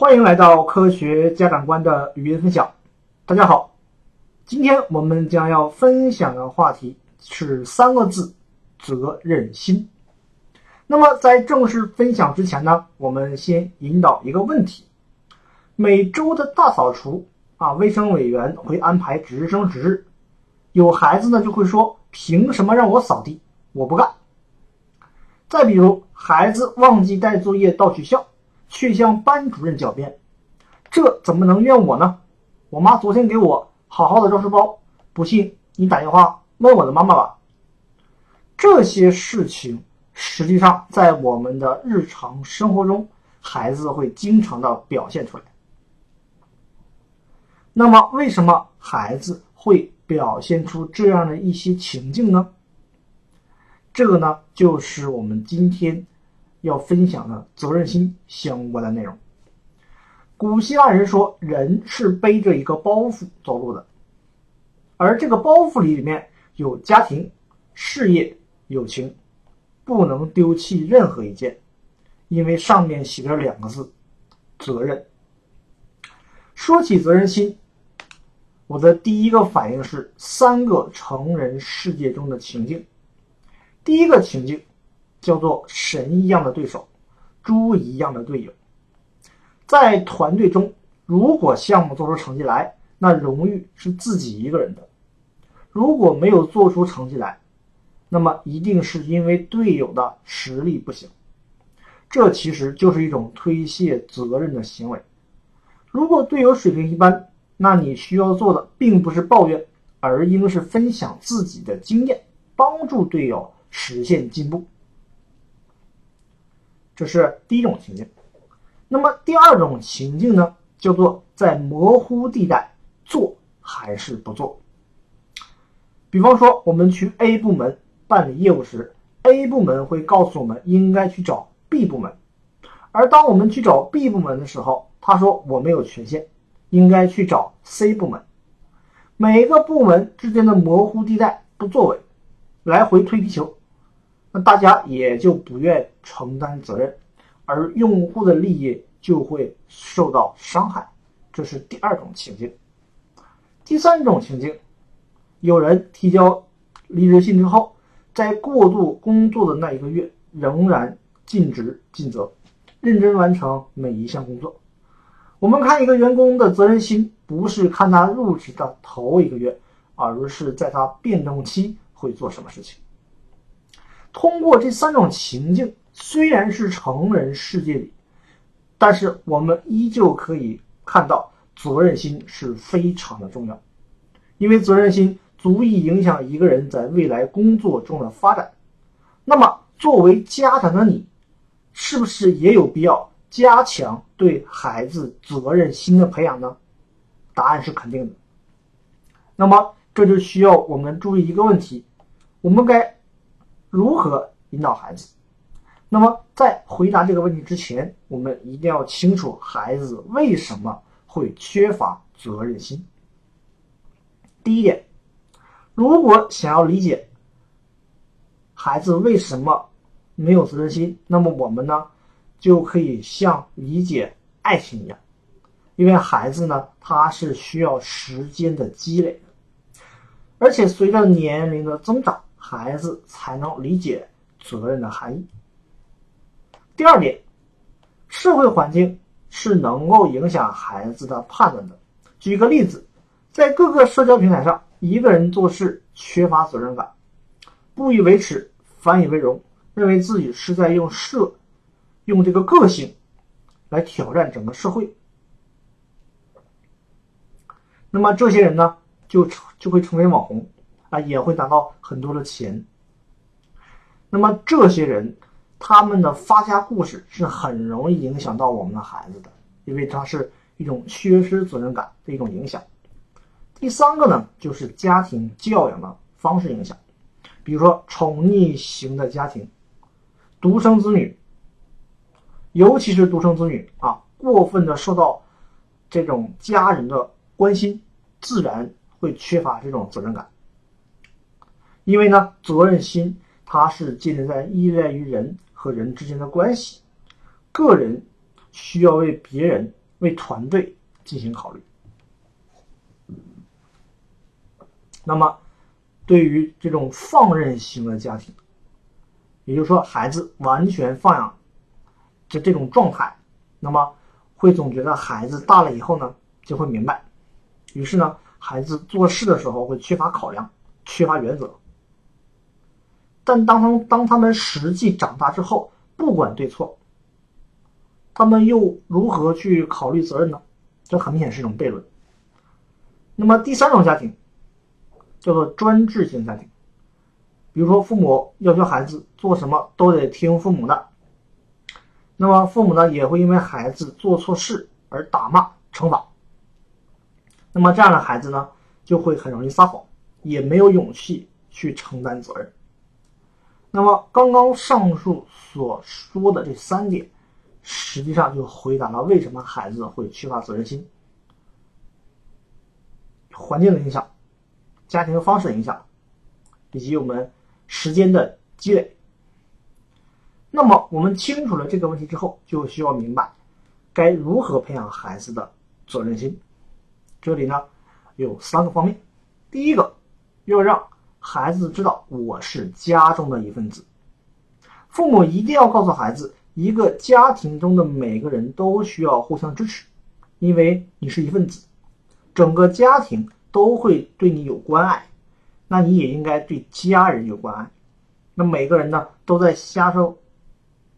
欢迎来到科学家长观的语音分享。大家好，今天我们将要分享的话题是三个字：责任心。那么在正式分享之前呢，我们先引导一个问题：每周的大扫除啊，卫生委员会安排值日生值日，有孩子呢就会说：“凭什么让我扫地？我不干。”再比如，孩子忘记带作业到学校。去向班主任狡辩，这怎么能怨我呢？我妈昨天给我好好的收拾包，不信你打电话问我的妈妈吧。这些事情实际上在我们的日常生活中，孩子会经常的表现出来。那么，为什么孩子会表现出这样的一些情境呢？这个呢，就是我们今天。要分享的责任心相关的内容。古希腊人说，人是背着一个包袱走路的，而这个包袱里面有家庭、事业、友情，不能丢弃任何一件，因为上面写着两个字：责任。说起责任心，我的第一个反应是三个成人世界中的情境。第一个情境。叫做神一样的对手，猪一样的队友。在团队中，如果项目做出成绩来，那荣誉是自己一个人的；如果没有做出成绩来，那么一定是因为队友的实力不行。这其实就是一种推卸责任的行为。如果队友水平一般，那你需要做的并不是抱怨，而应是分享自己的经验，帮助队友实现进步。这是第一种情境，那么第二种情境呢，叫做在模糊地带做还是不做。比方说，我们去 A 部门办理业务时，A 部门会告诉我们应该去找 B 部门，而当我们去找 B 部门的时候，他说我没有权限，应该去找 C 部门。每个部门之间的模糊地带不作为，来回推皮球。那大家也就不愿承担责任，而用户的利益就会受到伤害，这是第二种情境。第三种情境，有人提交离职信之后，在过度工作的那一个月，仍然尽职尽责，认真完成每一项工作。我们看一个员工的责任心，不是看他入职的头一个月，而是在他变动期会做什么事情。通过这三种情境，虽然是成人世界里，但是我们依旧可以看到责任心是非常的重要，因为责任心足以影响一个人在未来工作中的发展。那么，作为家长的你，是不是也有必要加强对孩子责任心的培养呢？答案是肯定的。那么，这就需要我们注意一个问题：我们该。如何引导孩子？那么在回答这个问题之前，我们一定要清楚孩子为什么会缺乏责任心。第一点，如果想要理解孩子为什么没有责任心，那么我们呢就可以像理解爱情一样，因为孩子呢他是需要时间的积累，而且随着年龄的增长。孩子才能理解责任的含义。第二点，社会环境是能够影响孩子的判断的。举个例子，在各个社交平台上，一个人做事缺乏责任感，不以为耻，反以为荣，认为自己是在用社，用这个个性来挑战整个社会。那么这些人呢，就就会成为网红。啊，也会拿到很多的钱。那么这些人，他们的发家故事是很容易影响到我们的孩子的，因为它是一种缺失责任感的一种影响。第三个呢，就是家庭教养的方式影响，比如说宠溺型的家庭，独生子女，尤其是独生子女啊，过分的受到这种家人的关心，自然会缺乏这种责任感。因为呢，责任心它是建立在依赖于人和人之间的关系，个人需要为别人为团队进行考虑。那么，对于这种放任型的家庭，也就是说孩子完全放养这这种状态，那么会总觉得孩子大了以后呢，就会明白，于是呢，孩子做事的时候会缺乏考量，缺乏原则。但当他当他们实际长大之后，不管对错，他们又如何去考虑责任呢？这很明显是一种悖论。那么第三种家庭叫做专制型家庭，比如说父母要求孩子做什么都得听父母的，那么父母呢也会因为孩子做错事而打骂惩罚。那么这样的孩子呢就会很容易撒谎，也没有勇气去承担责任。那么刚刚上述所说的这三点，实际上就回答了为什么孩子会缺乏责任心。环境的影响、家庭方式的影响，以及我们时间的积累。那么我们清楚了这个问题之后，就需要明白该如何培养孩子的责任心。这里呢有三个方面，第一个要让。孩子知道我是家中的一份子，父母一定要告诉孩子，一个家庭中的每个人都需要互相支持，因为你是一份子，整个家庭都会对你有关爱，那你也应该对家人有关爱。那每个人呢，都在享受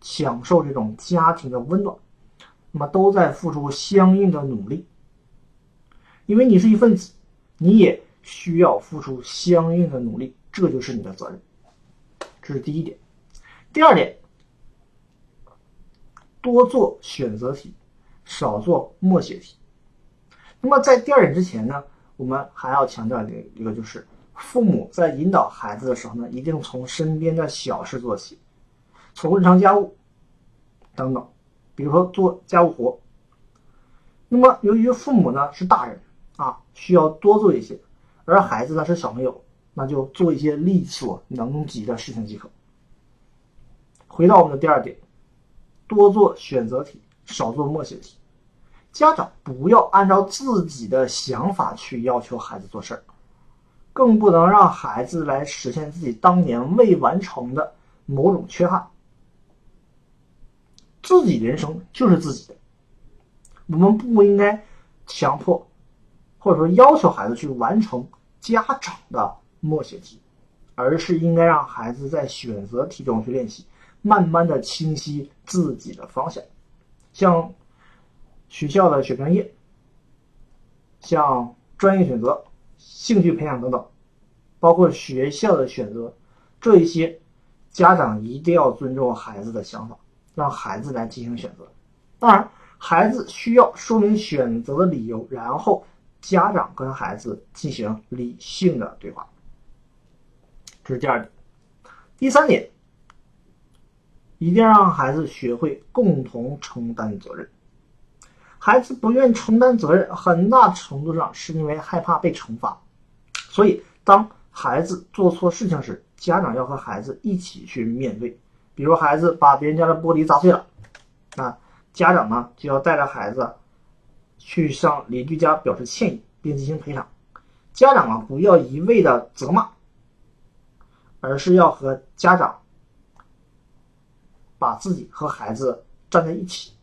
享受这种家庭的温暖，那么都在付出相应的努力，因为你是一份子，你也。需要付出相应的努力，这就是你的责任。这是第一点。第二点，多做选择题，少做默写题。那么在第二点之前呢，我们还要强调一一个，就是父母在引导孩子的时候呢，一定从身边的小事做起，从日常家务等等，比如说做家务活。那么由于父母呢是大人啊，需要多做一些。而孩子呢是小朋友，那就做一些力所能及的事情即可。回到我们的第二点，多做选择题，少做默写题。家长不要按照自己的想法去要求孩子做事儿，更不能让孩子来实现自己当年未完成的某种缺憾。自己人生就是自己的，我们不应该强迫。或者说要求孩子去完成家长的默写题，而是应该让孩子在选择题中去练习，慢慢的清晰自己的方向。像学校的选专业，像专业选择、兴趣培养等等，包括学校的选择，这一些家长一定要尊重孩子的想法，让孩子来进行选择。当然，孩子需要说明选择的理由，然后。家长跟孩子进行理性的对话，这是第二点。第三点，一定要让孩子学会共同承担责任。孩子不愿承担责任，很大程度上是因为害怕被惩罚。所以，当孩子做错事情时，家长要和孩子一起去面对。比如，孩子把别人家的玻璃砸碎了，啊，家长呢就要带着孩子。去向邻居家表示歉意，并进行赔偿。家长啊，不要一味的责骂，而是要和家长把自己和孩子站在一起。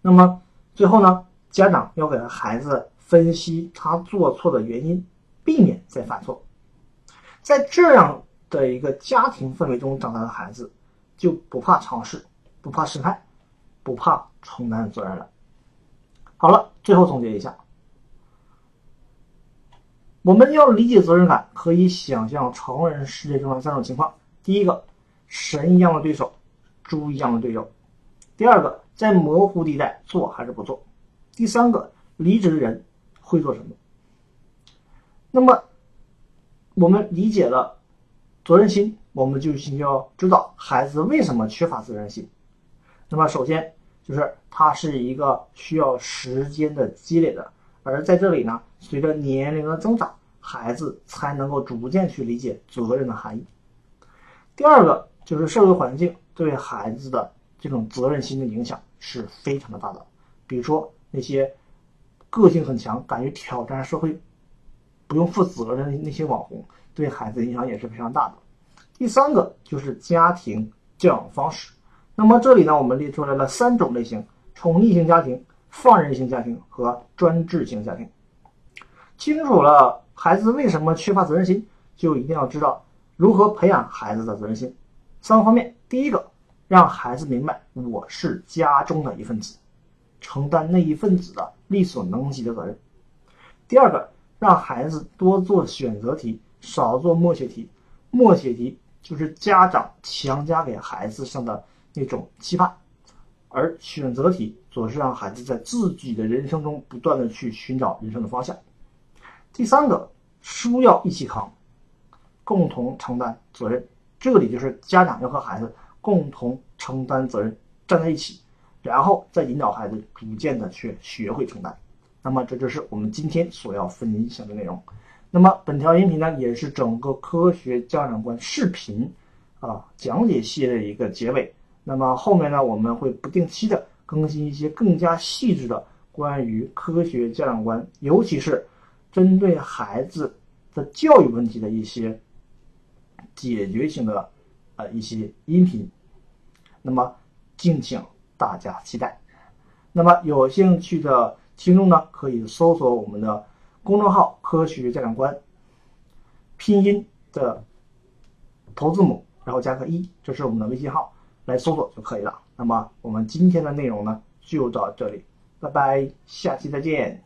那么最后呢，家长要给孩子分析他做错的原因，避免再犯错。在这样的一个家庭氛围中长大的孩子，就不怕尝试，不怕失败。不怕承担责任了。好了，最后总结一下，我们要理解责任感，可以想象成人世界中的三种情况：第一个，神一样的对手，猪一样的队友；第二个，在模糊地带做还是不做；第三个，离职的人会做什么？那么，我们理解了责任心，我们就需要知道孩子为什么缺乏责任心。那么，首先。就是它是一个需要时间的积累的，而在这里呢，随着年龄的增长，孩子才能够逐渐去理解责任的含义。第二个就是社会环境对孩子的这种责任心的影响是非常的大的。比如说那些个性很强、敢于挑战社会、不用负责任的那些网红，对孩子影响也是非常大的。第三个就是家庭教养方式。那么这里呢，我们列出来了三种类型：宠溺型家庭、放任型家庭和专制型家庭。清楚了孩子为什么缺乏责任心，就一定要知道如何培养孩子的责任心。三个方面：第一个，让孩子明白我是家中的一份子，承担那一份子的力所能及的责任；第二个，让孩子多做选择题，少做默写题。默写题就是家长强加给孩子上的那种期盼，而选择题则是让孩子在自己的人生中不断的去寻找人生的方向。第三个，书要一起扛，共同承担责任。这里就是家长要和孩子共同承担责任，站在一起，然后再引导孩子逐渐的去学会承担。那么这就是我们今天所要分享的内容。那么本条音频呢，也是整个科学家长观视频啊讲解系列的一个结尾。那么后面呢，我们会不定期的更新一些更加细致的关于科学家长观，尤其是。针对孩子的教育问题的一些解决性的呃一些音频，那么敬请大家期待。那么有兴趣的听众呢，可以搜索我们的公众号“科学家长观”，拼音的头字母，然后加个一，这是我们的微信号，来搜索就可以了。那么我们今天的内容呢，就到这里，拜拜，下期再见。